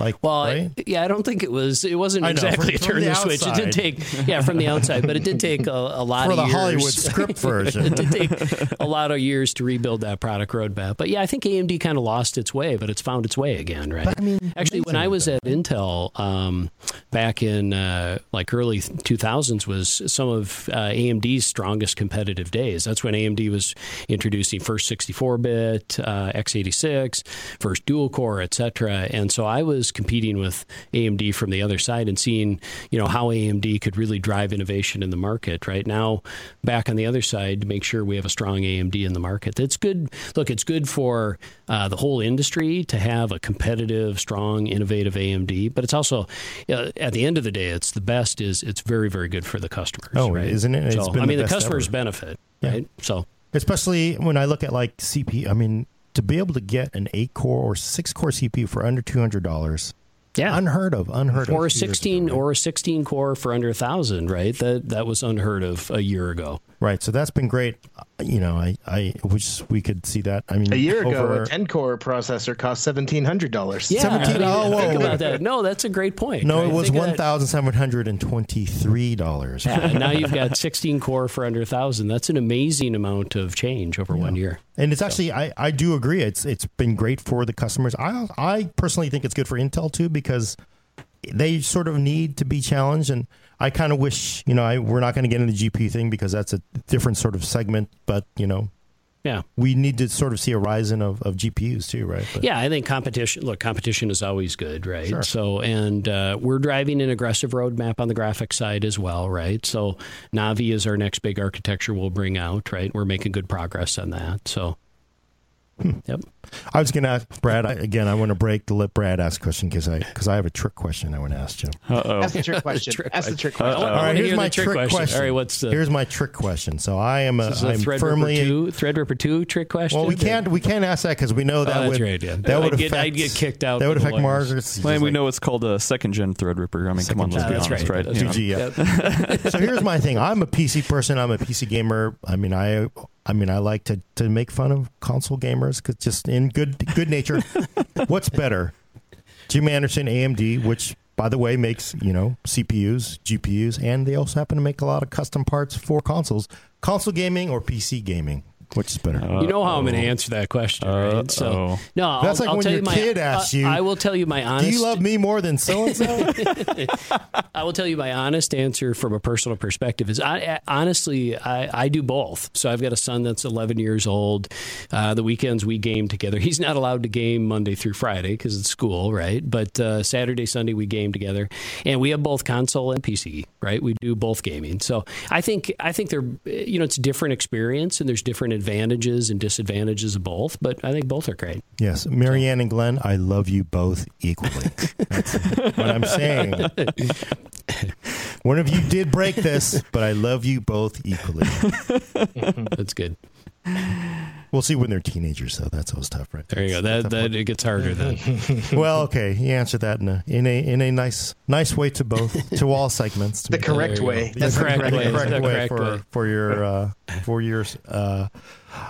Like, Well, right? yeah, I don't think it was. It wasn't know, exactly from- a turn the, the switch. It did take, yeah, from the outside, but it did take a, a lot for of the years. Hollywood script version. [LAUGHS] it did take a lot of years to rebuild that product roadmap. But yeah, I think AMD kind of lost its way, but it's found its way again, right? But, I mean, actually, when I was at Intel um, back in uh, like early 2000s, was some of uh, AMD's strongest competitive days. That's when AMD was introducing first 64-bit, uh, x86, first dual core, etc. And so I was competing with AMD from the other side and seeing, you know, how AMD could really drive innovation in the market. Right now, back on the other side to make sure we have a strong AMD in the market. That's good. Look, it's good for uh, the whole industry to have a competitive, strong, innovative AMD. But it's also, uh, at the end of the day, it's the best. Is it's very, very good for the customers. Oh, right? isn't it? It's So, been I mean, the, best customers ever. benefit, Yeah. right? So. especially when I look at like CPU. I mean, to be able to get an eight core or six core CPU for under two hundred dollars, Yeah. unheard of, unheard of. or a 16 ago, right? or a 16 core for under a thousand right that that was unheard of a year ago right. So that's been great. You know, I, I wish we could see that. I mean, A year ago, over- a 10 core processor cost seventeen hundred dollars. yeah 17 I mean, oh, whoa, think about that no that's a great point no, right? it was Think of one that. thousand seven hundred and twenty-three dollars. yeah, now you've got 16 core for under a thousand that's an amazing amount of change over one year And it's actually, I, I do agree. It's it's been great for the customers. I I personally think it's good for Intel too because they sort of need to be challenged. And I kind of wish, you know, I, we're not going to get into the GPU thing because that's a different sort of segment. But you know, yeah we need to sort of see a rising of, of GPUs too, right? But, yeah, I think competition. Look, competition is always good, right? Sure. So, and uh, we're driving an aggressive roadmap on the graphics side as well, right? So, Navi is our next big architecture we'll bring out, right? We're making good progress on that. So. Yep. I was going to ask Brad I, again. I want to break to let Brad ask a question because I because I have a trick question I want to ask you. Uh oh. Ask the trick [LAUGHS] question. Trick Ask the trick question. Uh-oh. All right, here's my trick trick question. question. All right, what's the Here's my trick question. So I am a, This is a I'm Threadripper firmly two, Threadripper two trick question. Well, we can't we can't ask that because we know that Oh, that's would right, yeah. that would I'd affect get- I'd get kicked out That would affect lawyers. Margaret's. Well, we know it's called a second gen Threadripper. I mean, come on, let's Second be gen. honest, right? right. You know. 2G. Yeah. [LAUGHS] so here's my thing. I'm a PC person. I'm a PC gamer. I mean, I I mean, I like to to make fun of console gamers because just in good good nature. [LAUGHS] What's better, Jim Anderson, AMD, which by the way makes you know CPUs, GPUs, and they also happen to make a lot of custom parts for consoles. Console gaming or PC gaming, which is better? You know how I'm going to answer that question, right? So, Uh-oh. no, I'll, That's like I'll when tell your you my, kid asks uh, you, I will tell you my honest. Do you love me more than so and so? I will tell you my honest answer from a personal perspective is I, honestly I, I do both. So I've got a son that's 11 years old. Uh, the weekends we game together. He's not allowed to game Monday through Friday because it's school, right? But uh, Saturday, Sunday we game together, and we have both console and PC, right? We do both gaming. So I think I think they're you know it's a different experience and there's different advantages and disadvantages of both. But I think both are great. Yes, Marianne and Glenn, I love you both equally. That's what I'm saying. One of you did break this, but I love you both equally. [LAUGHS] That's good. We'll see when they're teenagers, though. That's always tough, right? There you go. That that it gets harder then. [LAUGHS] Well, okay, you answered that in a in a in a nice nice way to both to all segments. The correct way. go. That's The the correct correct way. the correct The way for way. for your uh, for your uh,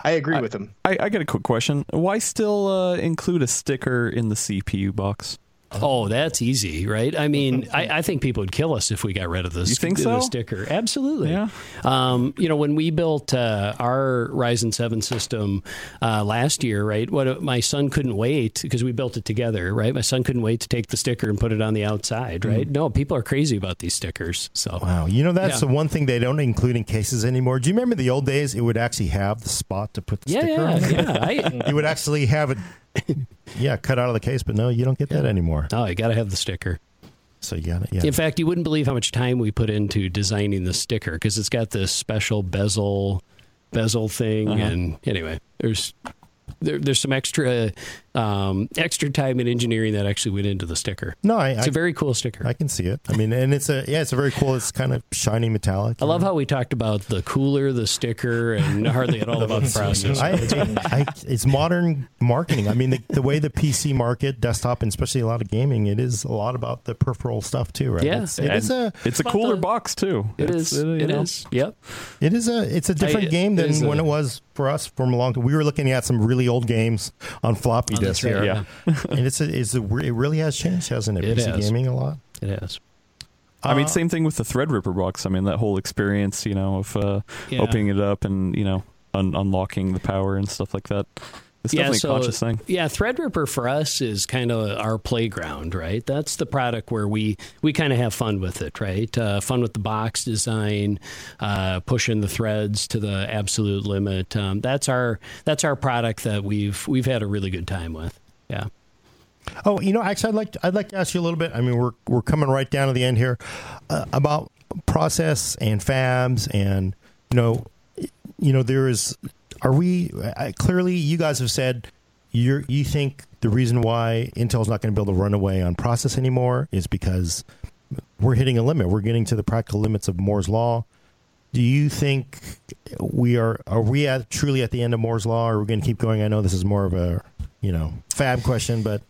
I agree with him. I, I got a quick question. Why still uh, include a sticker in the CPU box? Oh, that's easy, right? I mean, [LAUGHS] I, I think people would kill us if we got rid of this. You think the so? sticker, absolutely. Yeah. Um, you know, when we built uh, our Ryzen seven system uh, last year, right? What my son couldn't wait because we built it together, right? My son couldn't wait to take the sticker and put it on the outside, right? No, people are crazy about these stickers. So wow. You know that's Yeah. the one thing they don't include in cases anymore. Do you remember the old days? It would actually have the spot to put the yeah, sticker on. yeah, yeah. I, [LAUGHS] You would actually have it, yeah, cut out of the case. But no, you don't get that anymore. oh, you got to have the sticker. So you got it. Yeah. In fact, you wouldn't believe how much time we put into designing the sticker because it's got this special bezel bezel thing. Uh-huh. And anyway, there's there, there's some extra um, extra time and engineering that actually went into the sticker. no, I, It's I a very cool sticker. I can see it. I mean, and it's a yeah, it's a very cool. It's kind of shiny metallic. I love how we talked about the cooler, the sticker, and [LAUGHS] hardly at all about the process. I, I, it's modern marketing. I mean, the, the way the PC market, desktop, and especially a lot of gaming, it is a lot about the peripheral stuff too, right? Yeah. it's, it is a It's a cooler the- box too. It It's, is. uh, It know. is. Yep. it is a it's a different I- game it than is a- when it was for us from a long time. We were looking at some really old games on floppy On that's yes, right. yeah. [LAUGHS] and it's a, it's a, it really has changed, hasn't it? It PC has. gaming a lot. it It is. I mean, Uh, same thing with the Threadripper box. I mean, that whole experience, you know, of uh, Yeah. opening it up and you know un- unlocking the power and stuff like that. It's Yeah, definitely so- a conscious thing. Yeah, Threadripper for us is kind of our playground, right? That's the product where we we kind of have fun with it, right? Uh, fun with the box design, uh, pushing the threads to the absolute limit. Um, that's our that's our product that we've we've had a really good time with. Yeah. Oh, you know, actually, I'd like to, I'd like to ask you a little bit. I mean, we're we're coming right down to the end here uh, about process and fabs, and you know, you know, there is. Are we I, clearly? You guys have said you you think the reason why Intel's not going to be able to run away on process anymore is because we're hitting a limit. We're getting to the practical limits of Moore's law. Do you think we are are we at truly at the end of Moore's law, or are we going to keep going? I know this is more of a you know fab question, but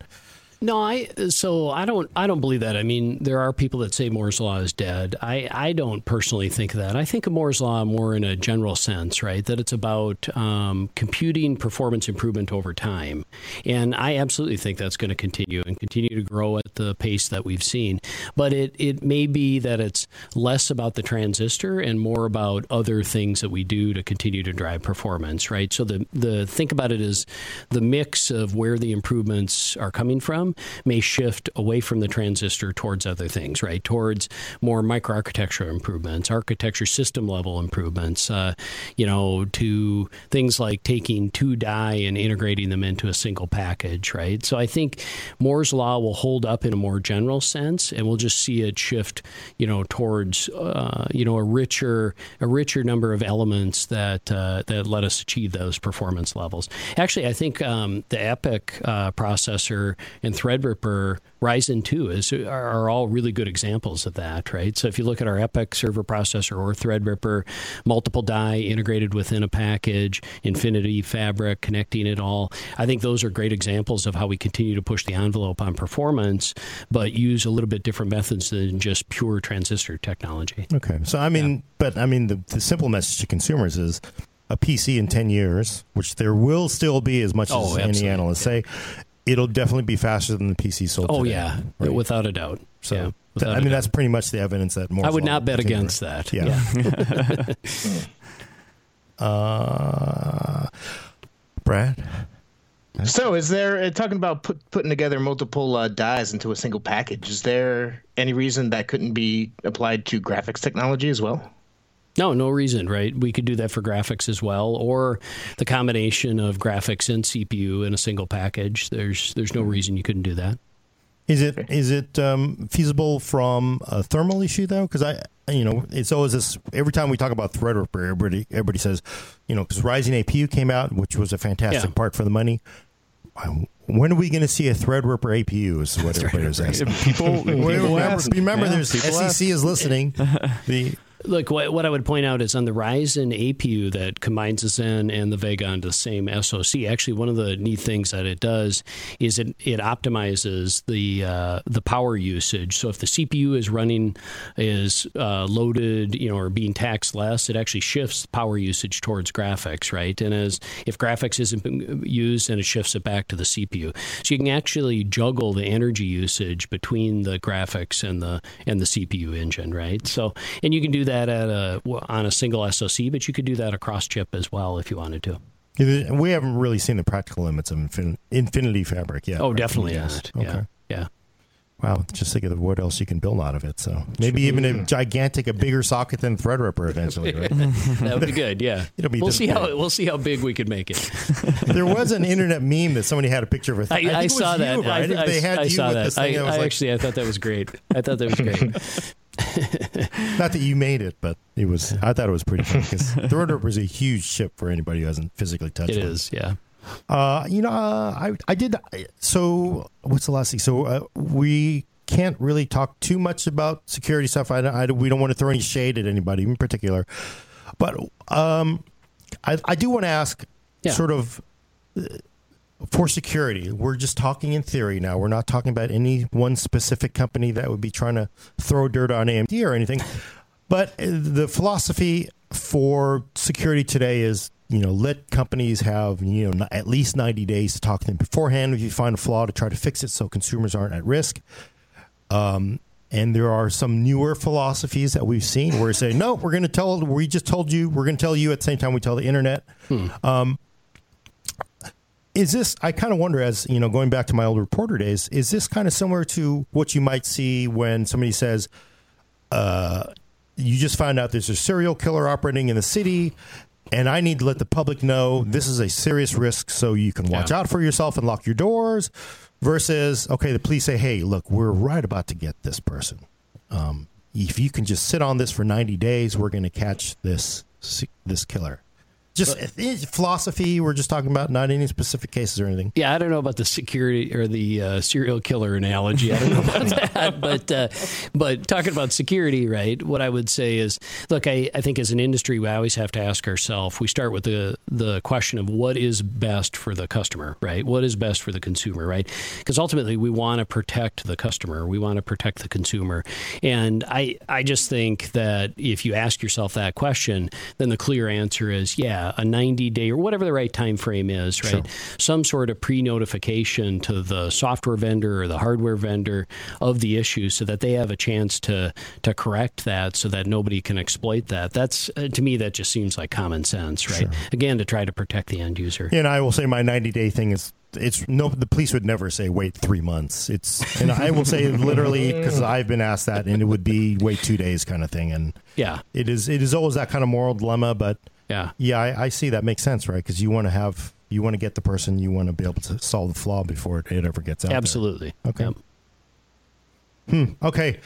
No, I so I don't I don't believe that. I mean, there are people that say Moore's law is dead. I I don't personally think that. I think of Moore's law more in a general sense, right? That it's about um, computing performance improvement over time, and I absolutely think that's going to continue and continue to grow at the pace that we've seen. But it it may be that it's less about the transistor and more about other things that we do to continue to drive performance, right? So the the think about it as the mix of where the improvements are coming from may shift away from the transistor towards other things, right? Towards more microarchitecture improvements, architecture system level improvements, uh, you know, to things like taking two die and integrating them into a single package, right? So I think Moore's law will hold up in a more general sense, and we'll just see it shift, you know, towards uh, you know a richer a richer number of elements that uh, that let us achieve those performance levels. Actually, I think um, the EPYC uh, processor and Threadripper Ryzen 2 is are, all really good examples of that, right? So if you look at our EPYC server processor or Threadripper, multiple die integrated within a package, Infinity Fabric connecting it all, I think those are great examples of how we continue to push the envelope on performance, but use a little bit different methods than just pure transistor technology. Okay. So I mean, but I mean, the, the simple message to consumers is a PC in ten years, which there will still be as much Oh, as any absolutely. analysts say, it'll definitely be faster than the PC sold. Oh today, yeah, right? without a doubt. So yeah, th- without I a mean, doubt. that's pretty much the evidence that more. I would not bet against that. Yeah. [LAUGHS] Uh, Brad. So, is there uh, talking about put, putting together multiple uh, dies into a single package? Is there any reason that couldn't be applied to graphics technology as well? No, no reason, right? We could do that for graphics as well, or the combination of graphics and CPU in a single package. There's there's no reason you couldn't do that. Is it is it um, feasible from a thermal issue though? Because I, you know, it's always this. Every time we talk about Threadripper, everybody everybody says, you know, because Ryzen APU came out, which was a fantastic Yeah. part for the money. When are we going to see a Threadripper APU? Is what everybody was asking. People, people remember, ask. remember Yeah, there's people ask. SEC is listening. [LAUGHS] The Look, what, what I would point out is on the Ryzen APU that combines the Zen and the Vega into the same SoC. Actually, one of the neat things that it does is it, it optimizes the uh, the power usage. So if the CPU is running is uh, loaded, you know, or being taxed less, it actually shifts power usage towards graphics, right? And as if graphics isn't used, then it shifts it back to the CPU. So you can actually juggle the energy usage between the graphics and the and the CPU engine, right? So and you can do that at a on a single SoC, but you could do that across chip as well if you wanted to. we haven't really seen the practical limits of Infin- Infinity Fabric yet. Oh, right? definitely Yes. not. Okay. Yeah, yeah. Wow, just think of what else you can build out of it. So maybe even a gigantic, a bigger socket than Threadripper eventually. Right? [LAUGHS] that would be good. Yeah, It'll be We'll see big. how we'll see how big we could make it. [LAUGHS] there was an internet meme that somebody had a picture of. A I, think I it was saw you, that. Right? I, I, they had I you saw with that. this I, thing. that was I like, actually I thought that was great. I thought that was great. [LAUGHS] not that you made it, but it was. I thought it was pretty funny because Threadripper is a huge chip for anybody who hasn't physically touched it one. is. Yeah. Uh, you know, uh, I I did. So what's the last thing? So uh, we can't really talk too much about security stuff. I, I we don't want to throw any shade at anybody in particular, but um, I I do want to ask, Yeah. sort of. uh, For security, we're just talking in theory now. We're not talking about any one specific company that would be trying to throw dirt on AMD or anything. But the philosophy for security today is you know, let companies have you know at least ninety days to talk to them beforehand if you find a flaw to try to fix it so consumers aren't at risk. Um, and there are some newer philosophies that we've seen where we say, no, we're going to tell. We just told you. We're going to tell you at the same time we tell the internet. Hmm. Um, is this? I kind of wonder, as you know, going back to my old reporter days, is this kind of similar to what you might see when somebody says, uh, "You just found out there's a serial killer operating in the city." And I need to let the public know this is a serious risk so you can watch yeah. out for yourself and lock your doors versus okay the police say hey look we're right about to get this person um, if you can just sit on this for 90 days we're going to catch this this killer just but, philosophy. We're just talking about not any specific cases or anything. Yeah, I don't know about the security or the uh, serial killer analogy. I don't know about [LAUGHS] that, but uh, but talking about security, right? What I would say is, look, I, I think as an industry, we always have to ask ourselves. We start with the the question of what is best for the customer, right? What is best for the consumer, right? Because ultimately, we want to protect the customer. We want to protect the consumer, and I I just think that if you ask yourself that question, then the clear answer is yeah a 90 day or whatever the right time frame is, right? Sure. Some sort of pre notification to the software vendor or the hardware vendor of the issue so that they have a chance to to correct that so that nobody can exploit that. That's uh, to me that just seems like common sense, right? Sure. Again, to try to protect the end user. And I will say my 90 day thing is it's no the police would never say wait three months it's and i will say [LAUGHS] literally because i've been asked that and it would be wait two days kind of thing and yeah it is it is always that kind of moral dilemma but yeah. Yeah, I, I see that makes sense, right? Because you want to have you want to get the person you want to be able to solve the flaw before it, it ever gets out. Absolutely. There. Okay. Yep. Hmm. Okay.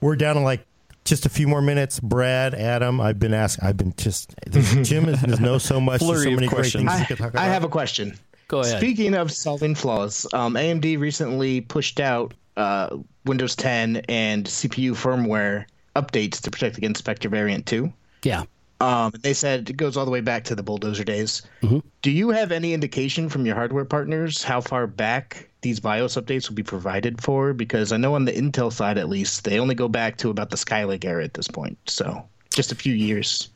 We're down to like just a few more minutes. Brad, Adam, I've been asked. I've been just [LAUGHS] Jim is, is know so much. Flurry so many great things. I, I have a question. Go ahead. Speaking of solving flaws, um, AMD recently pushed out uh, Windows 10 and CPU firmware updates to protect against Spectre Variant 2. Yeah. Um, they said it goes all the way back to the bulldozer days. Mm-hmm. Do you have any indication from your hardware partners how far back these BIOS updates will be provided for? Because I know on the Intel side, at least, they only go back to about the Skylake era at this point. So just a few years.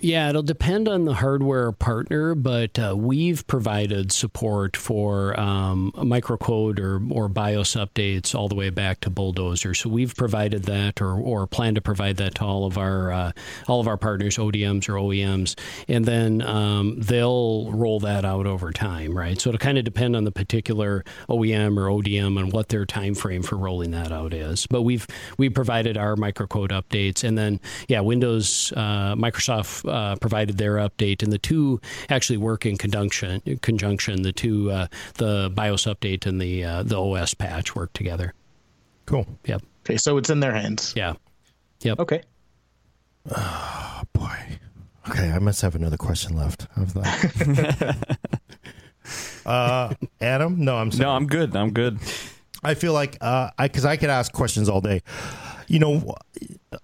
Yeah, it'll depend on the hardware partner, but uh, we've provided support for um, microcode or, or BIOS updates all the way back to Bulldozer. So we've provided that, or, or plan to provide that to all of our uh, all of our partners, ODMs or OEMs, and then um, they'll roll that out over time, right? So it'll kind of depend on the particular OEM or ODM and what their time frame for rolling that out is. But we've we provided our microcode updates, and then yeah, Windows, uh, Microsoft uh, provided their update, and the two actually work in conjunction. Conjunction, the two, uh, the BIOS update and the uh, the OS patch work together. Cool. Yep. Okay, so it's in their hands. Yeah. Yep. Okay. Oh boy. Okay, I must have another question left. Of that. [LAUGHS] uh, Adam? No, I'm sorry. No, I'm good. I'm good. I feel like uh, I because I could ask questions all day. You know,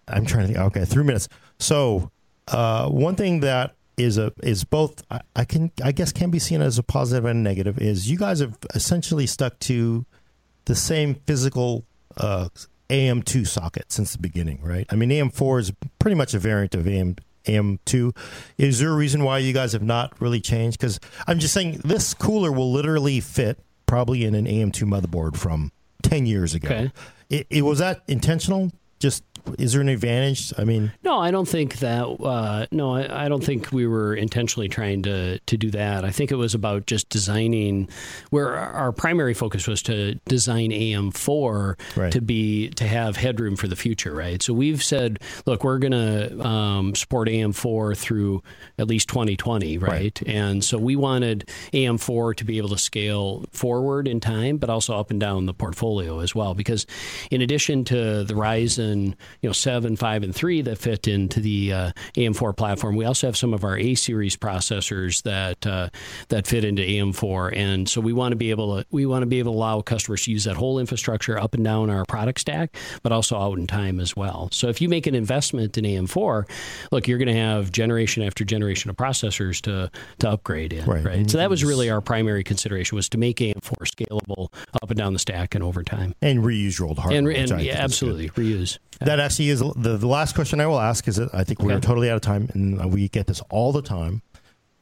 I'm trying to think. Okay, three minutes. So uh, one thing that is a is both I, I, can I guess can be seen as a positive and a negative is you guys have essentially stuck to the same physical uh, AM2 socket since the beginning, right? I mean, AM4 is pretty much a variant of AM AM2. Is there a reason why you guys have not really changed? Because I'm just saying this cooler will literally fit probably in an AM2 motherboard from 10 years ago. Okay. It, it was that intentional? Just is there an advantage? I mean, no, I don't think that. Uh, no, I, I, don't think we were intentionally trying to to do that. I think it was about just designing where our primary focus was to design AM4 right. to be to have headroom for the future, right? So we've said, look, we're going to um, support AM4 through at least 2020, right? right? And so we wanted AM4 to be able to scale forward in time, but also up and down the portfolio as well, because in addition to the Ryzen you know seven, five, and three that fit into the uh, AM4 platform. We also have some of our A series processors that uh, that fit into AM4, and so we want to be able to we want to be able to allow customers to use that whole infrastructure up and down our product stack, but also out in time as well. So if you make an investment in AM4, look, you're going to have generation after generation of processors to to upgrade in, right? right? So that was really our primary consideration was to make AM4 scalable up and down the stack and over time, and reuse your old hardware. And, and yeah, absolutely reuse. That actually is the, the last question I will ask is that I think we're okay. totally out of time and we get this all the time.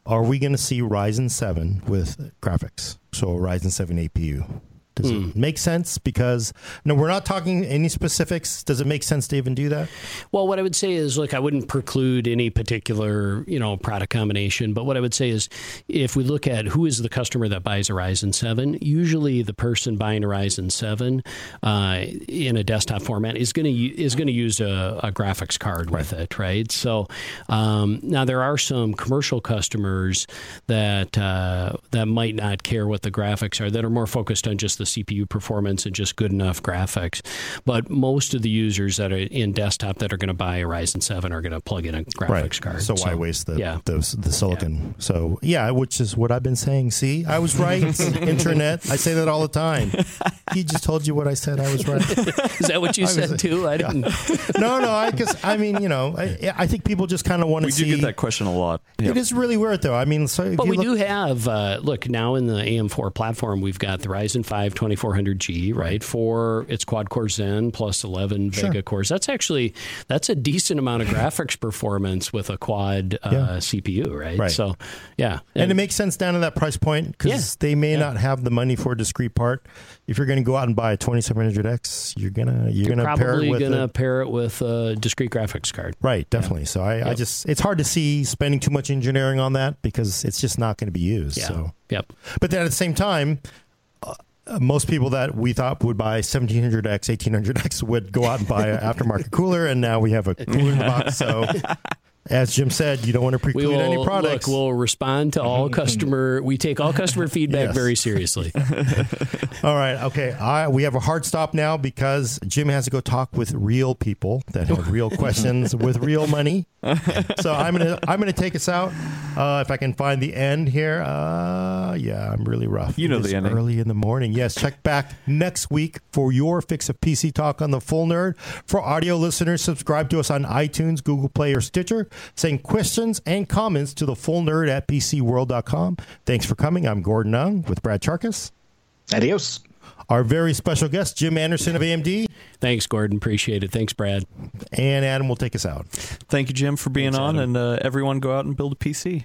are we going to see Ryzen 7 with graphics? So Ryzen 7 APU. Does Hmm. it make sense? Because no, we're not talking any specifics. Does it make sense to even do that? Well, what I would say is, look, I wouldn't preclude any particular, you know, product combination. But what I would say is, if we look at who is the customer that buys a Ryzen 7, usually the person buying a Ryzen 7 uh, in a desktop format is going to is going to use a, a graphics card with it, right? So um, now there are some commercial customers that uh, that might not care what the graphics are, that are more focused on just the CPU performance and just good enough graphics. But most of the users that are in desktop that are going to buy a Ryzen 7 are going to plug in a graphics card. So why waste the yeah. the, the silicon? So yeah, which is what I've been saying. See, I was right. [LAUGHS] Internet. I say that all the time. He just told you what I said. I was right. [LAUGHS] Is that what you was- said too? I didn't. [LAUGHS] no, no. I guess I mean you know I, I think people just kind of want to We do see. get that question a lot. Yeah. It is really weird though. I mean, so But we look, do have, uh, look, now in the AM4 platform, we've got the Ryzen 5 2400G, right? For its quad core Zen plus 11 Sure. Vega cores. That's actually, that's a decent amount of [LAUGHS] graphics performance with a quad uh, Yeah. CPU, right? Right. So, yeah. And it makes sense down to that price point because Yeah. they may Yeah. not have the money for a discrete part. If you're going to go out and buy a 2700X, you're gonna you're, you're gonna pair it probably with going to a, pair it with a discrete graphics card. right, definitely. So I, I just it's hard to see spending too much engineering on that because it's just not going to be used. Yeah. So, Yep. but then at the same time. Most people that we thought would buy 1700X, 1800X would go out and buy an [LAUGHS] aftermarket cooler, and now we have a cooler in the box. So, [LAUGHS] as Jim said, you don't want to We preclude will any look. We'll respond to all [LAUGHS] customer. We take all customer feedback Yes. very seriously. [LAUGHS] [LAUGHS] All right. Okay. I, we have a hard stop now because Jim has to go talk with real people that have real questions with real money. So I'm gonna I'm gonna take us out. Uh, if I can find the end here. Uh, yeah, I'm really rough. You know It is the ending. Early in the morning. Yes. Check back next week for your fix of PC talk on the Full Nerd. For audio listeners, subscribe to us on iTunes, Google Play, or Stitcher. Send questions and comments to the Full Nerd at PCWorld.com. Thanks for coming. I'm Gordon Ung with Brad Chacos. Adios. Our very special guest, Jim Anderson of AMD, Thanks, Gordon. Appreciate it. Thanks, Brad. and Adam will take us out. Thank you, Jim, for being Thanks, on, Adam. and uh, everyone go out and build a PC.